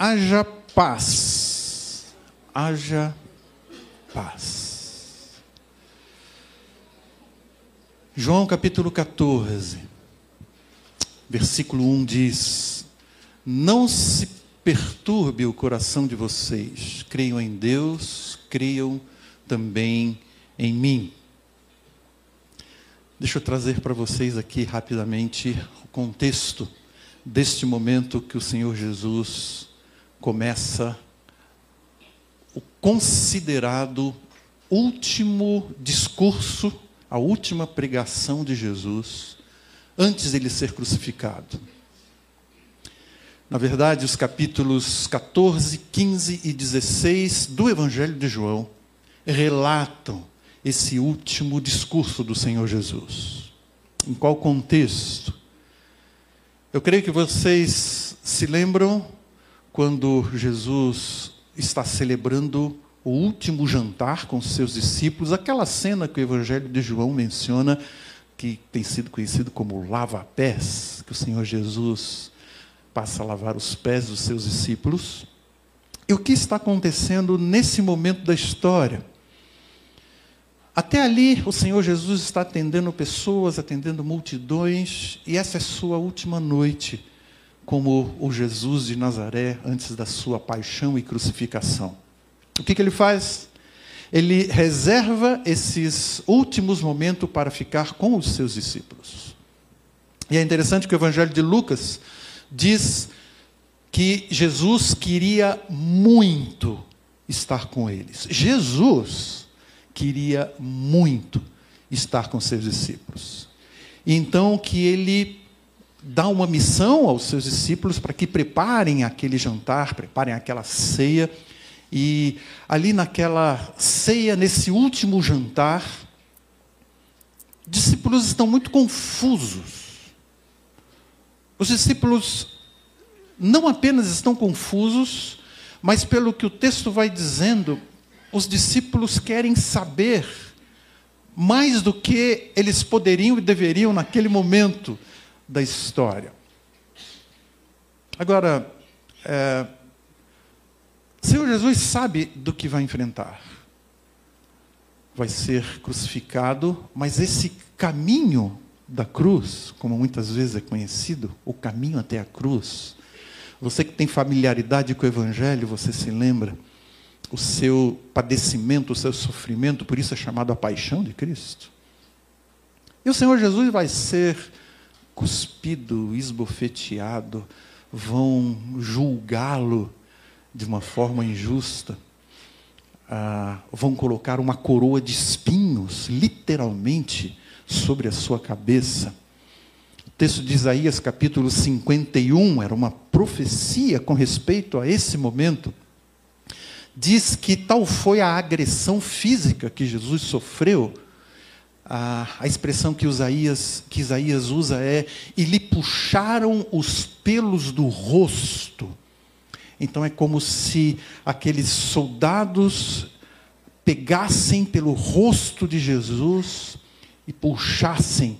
haja paz. Haja paz. João capítulo 14, versículo 1 diz: Não se perturbe o coração de vocês, creiam em Deus, creiam também em mim. Deixa eu trazer para vocês aqui rapidamente o contexto deste momento que o Senhor Jesus começa o considerado último discurso, a última pregação de Jesus antes dele ser crucificado. Na verdade, os capítulos 14, 15 e 16 do Evangelho de João relatam esse último discurso do Senhor Jesus. Em qual contexto? Eu creio que vocês se lembram quando Jesus está celebrando o último jantar com seus discípulos, aquela cena que o Evangelho de João menciona, que tem sido conhecido como lava-pés, que o Senhor Jesus passa a lavar os pés dos seus discípulos. E o que está acontecendo nesse momento da história? Até ali, o Senhor Jesus está atendendo pessoas, atendendo multidões, e essa é sua última noite como o Jesus de Nazaré antes da sua paixão e crucificação. O que, que ele faz? Ele reserva esses últimos momentos para ficar com os seus discípulos. E é interessante que o Evangelho de Lucas diz que Jesus queria muito estar com eles. Jesus queria muito estar com seus discípulos. Então que ele dá uma missão aos seus discípulos para que preparem aquele jantar, preparem aquela ceia. E ali naquela ceia, nesse último jantar, discípulos estão muito confusos. Os discípulos não apenas estão confusos, mas pelo que o texto vai dizendo, os discípulos querem saber mais do que eles poderiam e deveriam naquele momento da história. Agora, é, o Senhor Jesus sabe do que vai enfrentar. Vai ser crucificado, mas esse caminho da cruz, como muitas vezes é conhecido, o caminho até a cruz. Você que tem familiaridade com o Evangelho, você se lembra o seu padecimento, o seu sofrimento, por isso é chamado a paixão de Cristo. E o Senhor Jesus vai ser cuspido, esbofeteado, vão julgá-lo de uma forma injusta, ah, vão colocar uma coroa de espinhos, literalmente, sobre a sua cabeça. O texto de Isaías, capítulo 51, era uma profecia com respeito a esse momento. Diz que tal foi a agressão física que Jesus sofreu. A, a expressão que Isaías, que Isaías usa é: e lhe puxaram os pelos do rosto. Então é como se aqueles soldados pegassem pelo rosto de Jesus e puxassem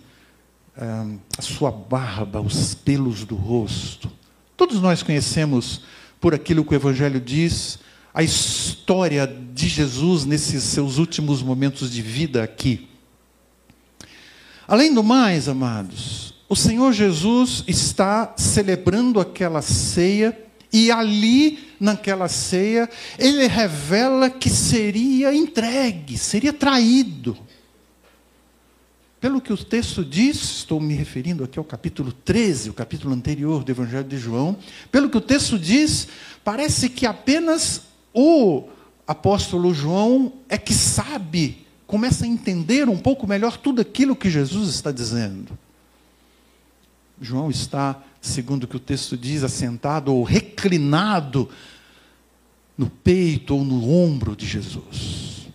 a sua barba, os pelos do rosto. Todos nós conhecemos, por aquilo que o Evangelho diz, a história de Jesus nesses seus últimos momentos de vida aqui. Além do mais, amados, o Senhor Jesus está celebrando aquela ceia e ali, naquela ceia, ele revela que seria entregue, seria traído. Pelo que o texto diz, estou me referindo aqui ao capítulo 13, o capítulo anterior do Evangelho de João. Pelo que o texto diz, parece que apenas o apóstolo João é que sabe, começa a entender um pouco melhor tudo aquilo que Jesus está dizendo. João está, segundo o que o texto diz, assentado ou reclinado no peito ou no ombro de Jesus.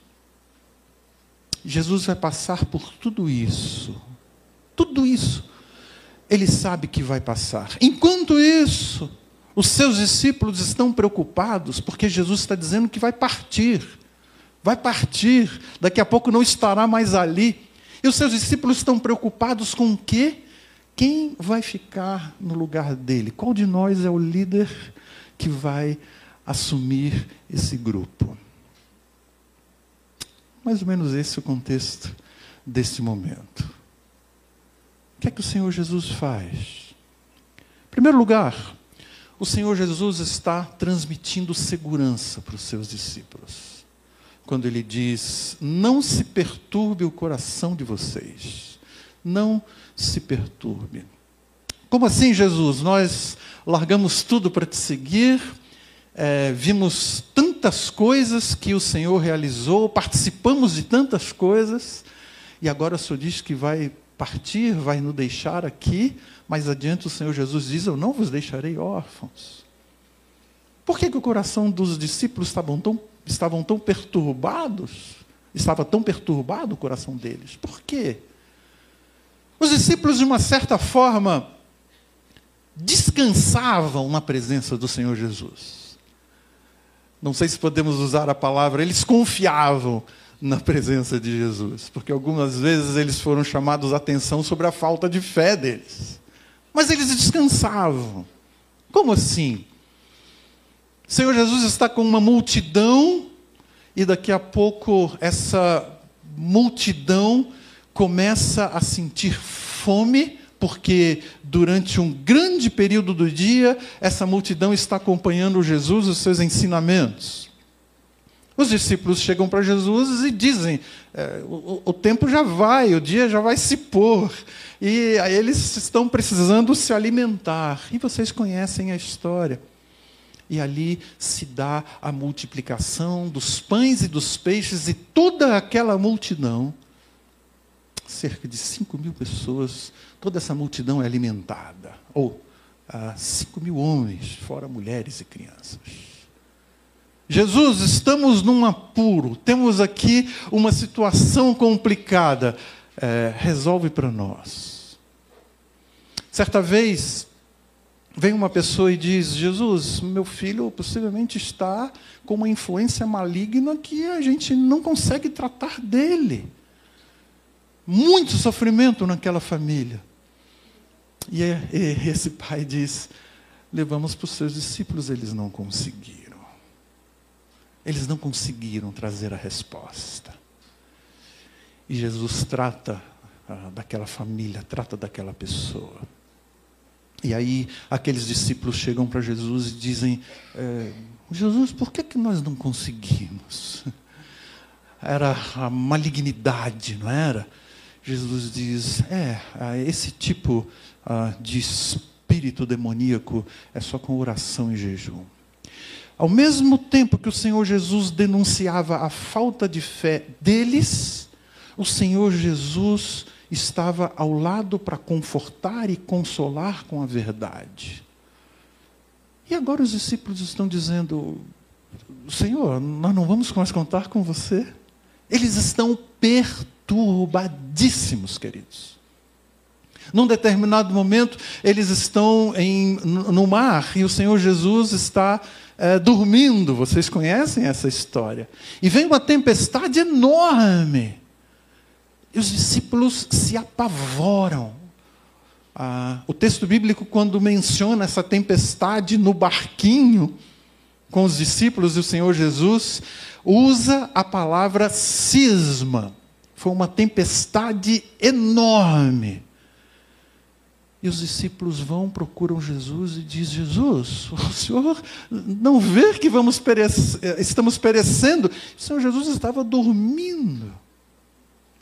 Jesus vai passar por tudo isso. Tudo isso. Ele sabe que vai passar. Enquanto isso, os seus discípulos estão preocupados porque Jesus está dizendo que vai partir. Vai partir, daqui a pouco não estará mais ali. E os seus discípulos estão preocupados com o quê? Quem vai ficar no lugar dele? Qual de nós é o líder que vai assumir esse grupo. Mais ou menos esse é o contexto desse momento. O que é que o Senhor Jesus faz? Em primeiro lugar, o Senhor Jesus está transmitindo segurança para os seus discípulos. Quando ele diz: Não se perturbe o coração de vocês. Não se perturbe. Como assim, Jesus? Nós largamos tudo para te seguir, é, vimos tantas coisas que o Senhor realizou, participamos de tantas coisas, e agora o Senhor diz que vai partir, vai nos deixar aqui. Mais adiante o Senhor Jesus diz: Eu não vos deixarei órfãos. Por que, que o coração dos discípulos estavam tão, estavam tão perturbados? Estava tão perturbado o coração deles. Por quê? Os discípulos, de uma certa forma, descansavam na presença do Senhor Jesus. Não sei se podemos usar a palavra, eles confiavam na presença de Jesus, porque algumas vezes eles foram chamados a atenção sobre a falta de fé deles. Mas eles descansavam. Como assim? O Senhor Jesus está com uma multidão e daqui a pouco essa multidão começa a sentir fome, porque durante um grande período do dia essa multidão está acompanhando Jesus, os seus ensinamentos. Os discípulos chegam para Jesus e dizem: é, o, o, tempo já vai, o dia já vai se pôr, e eles estão precisando se alimentar. E vocês conhecem a história. E ali se dá a multiplicação dos pães e dos peixes, e toda aquela multidão, cerca de 5 mil pessoas, toda essa multidão é alimentada. Ou ah, 5 mil homens, fora mulheres e crianças. Jesus, estamos num apuro, temos aqui uma situação complicada. É, resolve para nós. Certa vez, vem uma pessoa e diz: Jesus, meu filho possivelmente está com uma influência maligna que a gente não consegue tratar dele. Muito sofrimento naquela família. E, é, esse pai diz: levamos para os seus discípulos, eles não conseguiram. Eles não conseguiram trazer a resposta. E Jesus trata ah, daquela família, trata daquela pessoa. E aí aqueles discípulos chegam para Jesus e dizem: é, Jesus, por que, que nós não conseguimos? Era a malignidade, não era? Jesus diz: é, esse tipo de espírito demoníaco é só com oração e jejum. Ao mesmo tempo que o Senhor Jesus denunciava a falta de fé deles, o Senhor Jesus estava ao lado para confortar e consolar com a verdade. E agora os discípulos estão dizendo: Senhor, nós não vamos mais contar com você. Eles estão perturbadíssimos, queridos. Num determinado momento, eles estão em, no mar e o Senhor Jesus está é, dormindo. Vocês conhecem essa história. E vem uma tempestade enorme. E os discípulos se apavoram. Ah, o texto bíblico, quando menciona essa tempestade no barquinho com os discípulos e o Senhor Jesus, usa a palavra cisma. Foi uma tempestade enorme. E os discípulos vão, procuram Jesus e diz: Jesus, o Senhor não vê que vamos perece, estamos perecendo? O Senhor Jesus estava dormindo.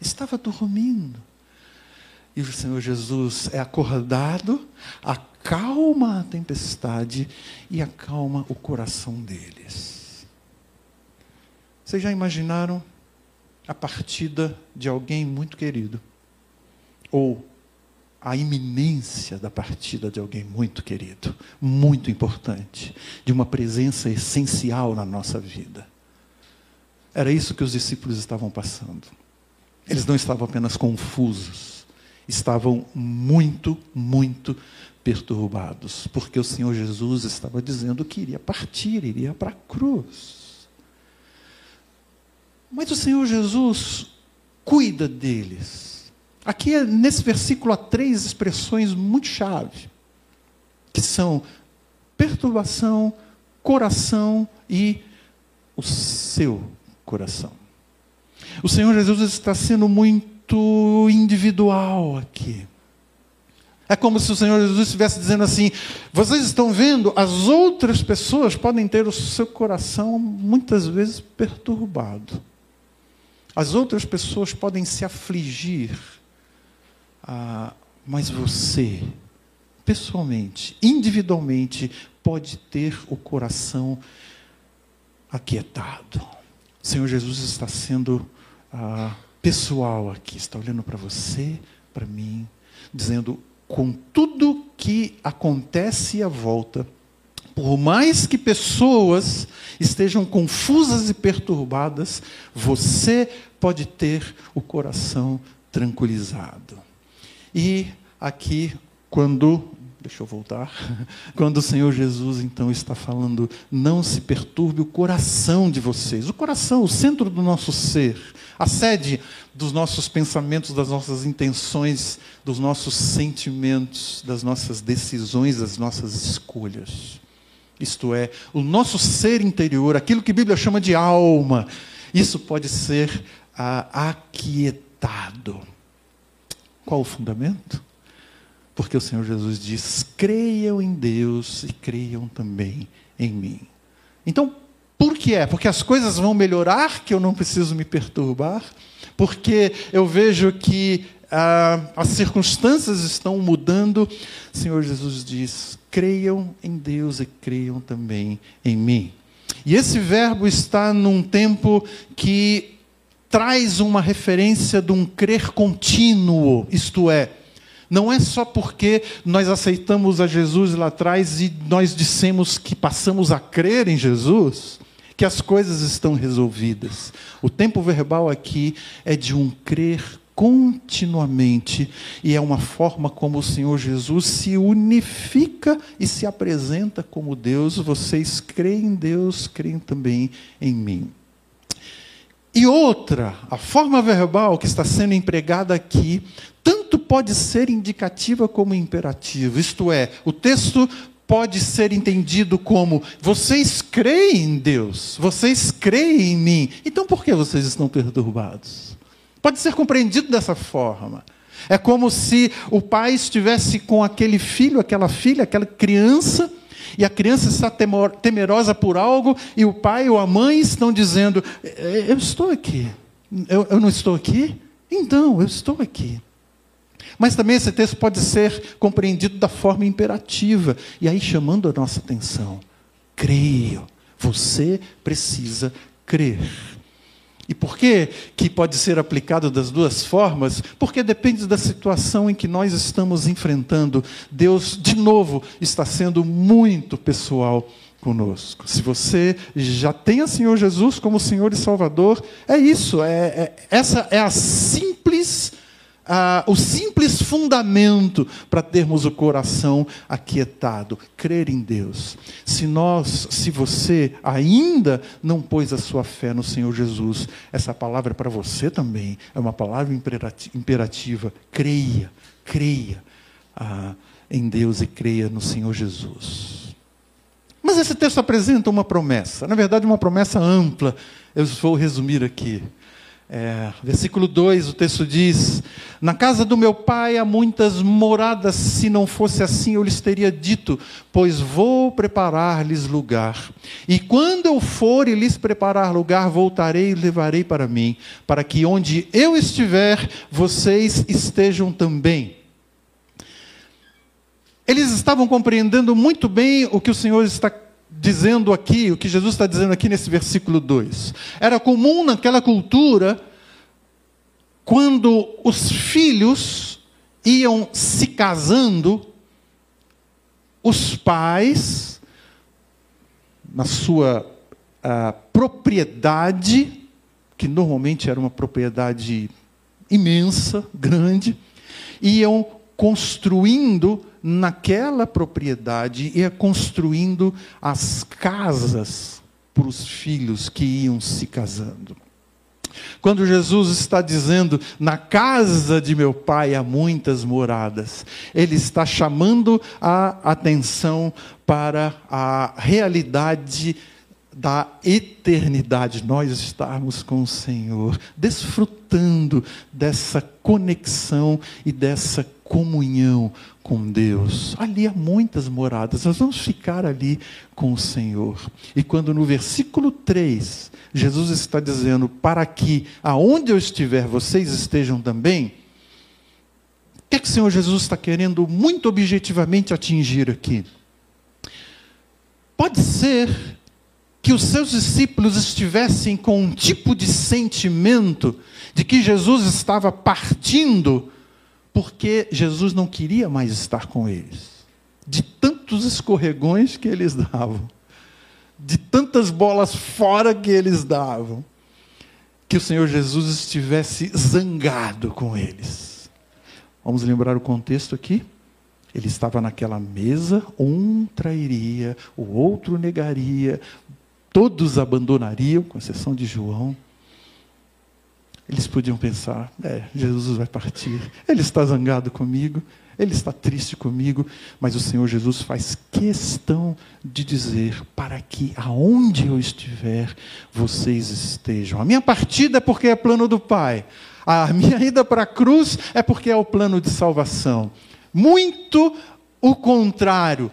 Estava dormindo. E o Senhor Jesus é acordado, acalma a tempestade e acalma o coração deles. Vocês já imaginaram a partida de alguém muito querido? Ou a iminência da partida de alguém muito querido, muito importante, de uma presença essencial na nossa vida. Era isso que os discípulos estavam passando. Eles não estavam apenas confusos, estavam muito, muito perturbados, porque o Senhor Jesus estava dizendo que iria partir, iria para a cruz. Mas o Senhor Jesus cuida deles Aqui, nesse versículo, há três expressões muito chave, que são perturbação, coração e o seu coração. O Senhor Jesus está sendo muito individual aqui. É como se o Senhor Jesus estivesse dizendo assim: vocês estão vendo, as outras pessoas podem ter o seu coração muitas vezes perturbado. As outras pessoas podem se afligir. Ah, mas você, pessoalmente, individualmente, pode ter o coração aquietado. O Senhor Jesus está sendo ah, pessoal aqui, está olhando para você, para mim, dizendo: com tudo que acontece à volta, por mais que pessoas estejam confusas e perturbadas, você pode ter o coração tranquilizado. E aqui, quando Deixa eu voltar. Quando o Senhor Jesus então está falando, não se perturbe o coração de vocês. O coração, o centro do nosso ser, a sede dos nossos pensamentos, das nossas intenções, dos nossos sentimentos, das nossas decisões, das nossas escolhas. Isto é, o nosso ser interior, aquilo que a Bíblia chama de alma, isso pode ser ah, aquietado. Qual o fundamento? Porque o Senhor Jesus diz: creiam em Deus e creiam também em mim. Então, por que é? Porque as coisas vão melhorar, que eu não preciso me perturbar? Porque eu vejo que ah, as circunstâncias estão mudando. O Senhor Jesus diz: creiam em Deus e creiam também em mim. E esse verbo está num tempo que traz uma referência de um crer contínuo, isto é, não é só porque nós aceitamos a Jesus lá atrás e nós dissemos que passamos a crer em Jesus, que as coisas estão resolvidas. O tempo verbal aqui é de um crer continuamente e é uma forma como o Senhor Jesus se unifica e se apresenta como Deus. Vocês creem em Deus, creem também em mim. E outra, a forma verbal que está sendo empregada aqui, tanto pode ser indicativa como imperativa. Isto é, o texto pode ser entendido como: vocês creem em Deus, vocês creem em mim, então por que vocês estão perturbados? Pode ser compreendido dessa forma. É como se o pai estivesse com aquele filho, aquela filha, aquela criança e a criança está temerosa por algo, e o pai ou a mãe estão dizendo: é, Eu estou aqui. Eu, eu não estou aqui? Então, eu estou aqui. Mas também esse texto pode ser compreendido da forma imperativa, e aí chamando a nossa atenção. Creio. Você precisa crer. E por que, que pode ser aplicado das duas formas? Porque depende da situação em que nós estamos enfrentando. Deus, de novo, está sendo muito pessoal conosco. Se você já tem o Senhor Jesus como Senhor e Salvador, é isso. É, é essa é a simples ah, o simples fundamento para termos o coração aquietado, crer em Deus. Se nós, se você ainda não pôs a sua fé no Senhor Jesus, essa palavra é para você também, é uma palavra imperativa. Creia, creia ah, em Deus e creia no Senhor Jesus. Mas esse texto apresenta uma promessa, na verdade, uma promessa ampla. Eu vou resumir aqui. É, versículo 2, o texto diz: Na casa do meu pai há muitas moradas, se não fosse assim eu lhes teria dito, pois vou preparar-lhes lugar. E quando eu for e lhes preparar lugar, voltarei e levarei para mim, para que onde eu estiver, vocês estejam também. Eles estavam compreendendo muito bem o que o Senhor está dizendo aqui, o que Jesus está dizendo aqui nesse versículo 2. Era comum naquela cultura, quando os filhos iam se casando, os pais, na sua uh, propriedade, que normalmente era uma propriedade imensa, grande, iam construindo naquela propriedade, ia construindo as casas para os filhos que iam se casando. Quando Jesus está dizendo, na casa de meu pai há muitas moradas, ele está chamando a atenção para a realidade da eternidade, nós estarmos com o Senhor, desfrutando dessa conexão e dessa comunhão com Deus. Ali há muitas moradas, nós vamos ficar ali com o Senhor. E quando no versículo 3, Jesus está dizendo: Para que aonde eu estiver, vocês estejam também. O que, é que o Senhor Jesus está querendo muito objetivamente atingir aqui? Pode ser que os seus discípulos estivessem com um tipo de sentimento de que Jesus estava partindo, porque Jesus não queria mais estar com eles, de tantos escorregões que eles davam, de tantas bolas fora que eles davam, que o Senhor Jesus estivesse zangado com eles. Vamos lembrar o contexto aqui? Ele estava naquela mesa, um trairia, o outro negaria, todos abandonariam, com exceção de João. Eles podiam pensar: é, Jesus vai partir, ele está zangado comigo, ele está triste comigo, mas o Senhor Jesus faz questão de dizer: para que aonde eu estiver, vocês estejam. A minha partida é porque é plano do Pai, a minha ida para a cruz é porque é o plano de salvação. Muito o contrário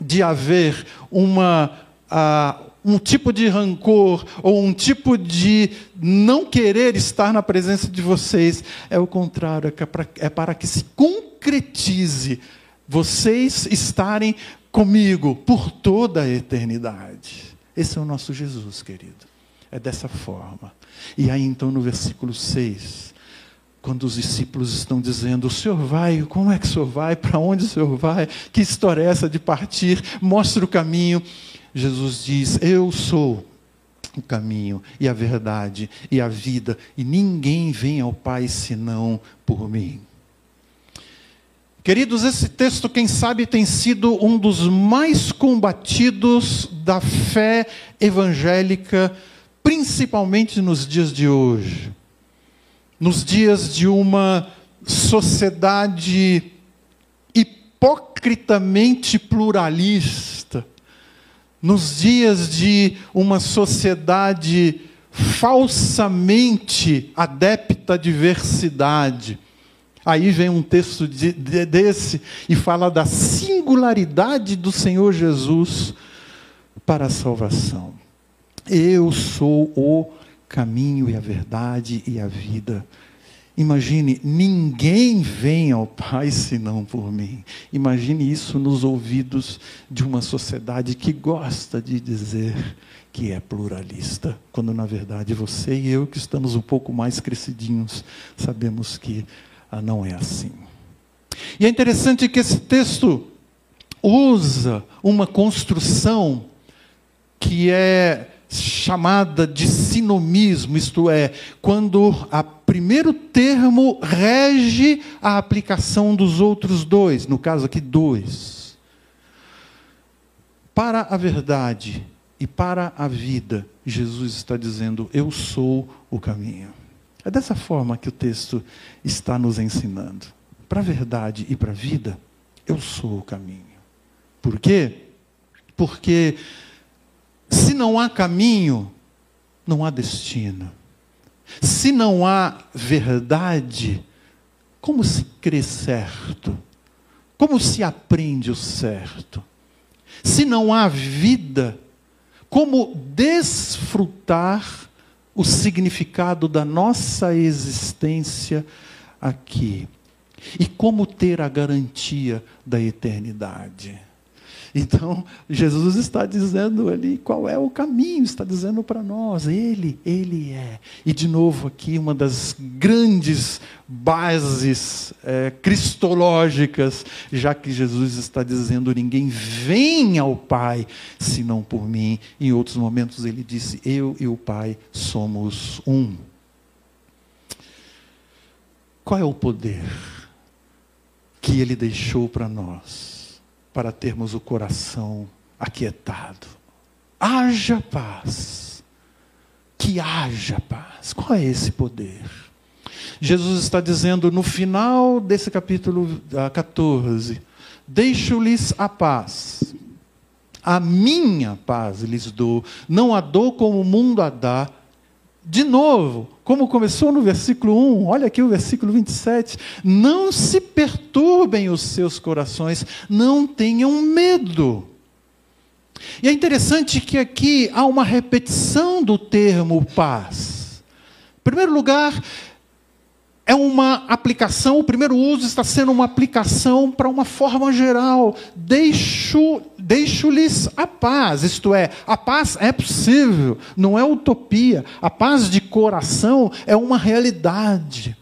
de haver uma. Uh, um tipo de rancor ou um tipo de não querer estar na presença de vocês. É o contrário, é para, é para que se concretize vocês estarem comigo por toda a eternidade. Esse é o nosso Jesus, querido. É dessa forma. E aí então no versículo 6, quando os discípulos estão dizendo: O senhor vai, como é que o senhor vai? Para onde o senhor vai? Que história é essa de partir? Mostra o caminho. Jesus diz: Eu sou o caminho e a verdade e a vida, e ninguém vem ao Pai senão por mim. Queridos, esse texto, quem sabe, tem sido um dos mais combatidos da fé evangélica, principalmente nos dias de hoje. Nos dias de uma sociedade hipocritamente pluralista, nos dias de uma sociedade falsamente adepta à diversidade. Aí vem um texto de, de, desse e fala da singularidade do Senhor Jesus para a salvação. Eu sou o caminho e a verdade e a vida. Imagine, ninguém vem ao Pai senão por mim. Imagine isso nos ouvidos de uma sociedade que gosta de dizer que é pluralista, quando na verdade você e eu, que estamos um pouco mais crescidinhos, sabemos que ah, não é assim. E é interessante que esse texto usa uma construção que é chamada de sinomismo, isto é, quando o primeiro termo rege a aplicação dos outros dois, no caso aqui, dois. Para a verdade e para a vida, Jesus está dizendo: Eu sou o caminho. É dessa forma que o texto está nos ensinando. Para a verdade e para a vida, eu sou o caminho. Por quê? Porque se não há caminho, não há destino. Se não há verdade, como se crê certo? Como se aprende o certo? Se não há vida, como desfrutar o significado da nossa existência aqui? E como ter a garantia da eternidade? Então, Jesus está dizendo ali qual é o caminho, está dizendo para nós, Ele, Ele é. E de novo aqui, uma das grandes bases é, cristológicas, já que Jesus está dizendo: ninguém vem ao Pai senão por mim. Em outros momentos ele disse: Eu e o Pai somos um. Qual é o poder que ele deixou para nós? Para termos o coração aquietado. Haja paz. Que haja paz. Qual é esse poder? Jesus está dizendo no final desse capítulo 14: Deixo-lhes a paz, a minha paz lhes dou, não a dou como o mundo a dá. De novo, como começou no versículo 1, olha aqui o versículo 27. Não se perturbem os seus corações, não tenham medo. E é interessante que aqui há uma repetição do termo paz. Em primeiro lugar, é uma aplicação, o primeiro uso está sendo uma aplicação para uma forma geral. Deixo, deixo-lhes a paz, isto é, a paz é possível, não é utopia. A paz de coração é uma realidade.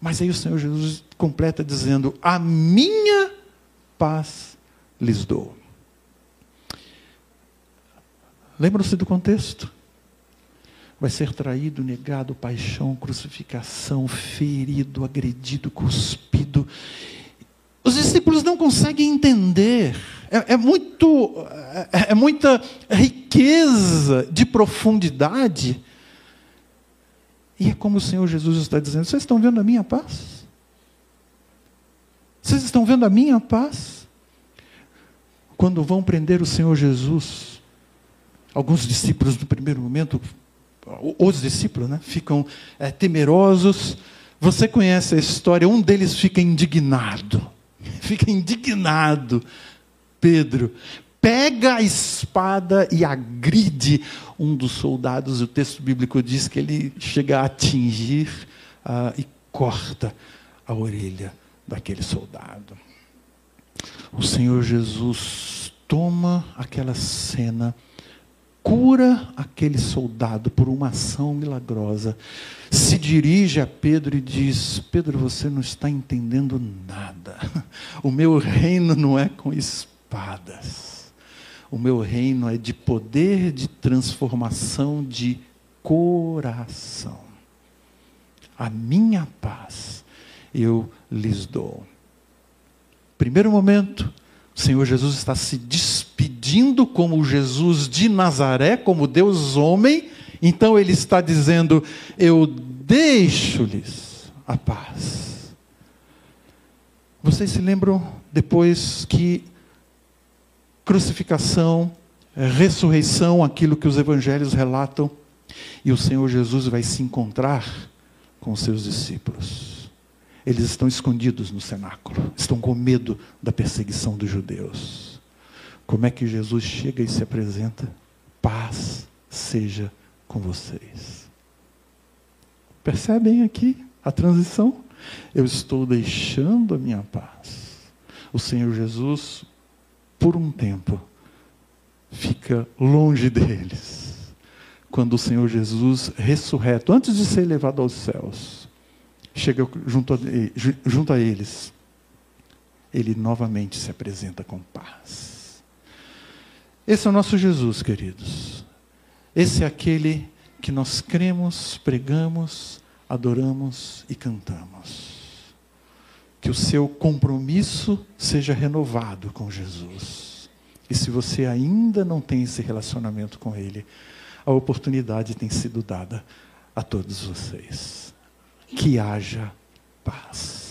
Mas aí o Senhor Jesus completa dizendo: A minha paz lhes dou. Lembram-se do contexto? Vai ser traído, negado, paixão, crucificação, ferido, agredido, cuspido. Os discípulos não conseguem entender. É, é muito, é, é muita riqueza de profundidade. E é como o Senhor Jesus está dizendo: vocês estão vendo a minha paz? Vocês estão vendo a minha paz? Quando vão prender o Senhor Jesus, alguns discípulos no primeiro momento os discípulos, né, ficam é, temerosos. Você conhece a história? Um deles fica indignado. Fica indignado. Pedro pega a espada e agride um dos soldados. O texto bíblico diz que ele chega a atingir uh, e corta a orelha daquele soldado. O Senhor Jesus toma aquela cena cura aquele soldado por uma ação milagrosa, se dirige a Pedro e diz: Pedro, você não está entendendo nada. O meu reino não é com espadas. O meu reino é de poder de transformação de coração. A minha paz eu lhes dou. Primeiro momento, o Senhor Jesus está se despedindo como Jesus de Nazaré, como Deus homem. Então ele está dizendo: Eu deixo-lhes a paz. Vocês se lembram depois que crucificação, ressurreição, aquilo que os evangelhos relatam, e o Senhor Jesus vai se encontrar com os seus discípulos. Eles estão escondidos no cenáculo, estão com medo da perseguição dos judeus. Como é que Jesus chega e se apresenta? Paz seja com vocês. Percebem aqui a transição? Eu estou deixando a minha paz. O Senhor Jesus, por um tempo, fica longe deles. Quando o Senhor Jesus, ressurreto, antes de ser levado aos céus, chega junto a, junto a eles, ele novamente se apresenta com paz. Esse é o nosso Jesus, queridos. Esse é aquele que nós cremos, pregamos, adoramos e cantamos. Que o seu compromisso seja renovado com Jesus. E se você ainda não tem esse relacionamento com Ele, a oportunidade tem sido dada a todos vocês que haja paz.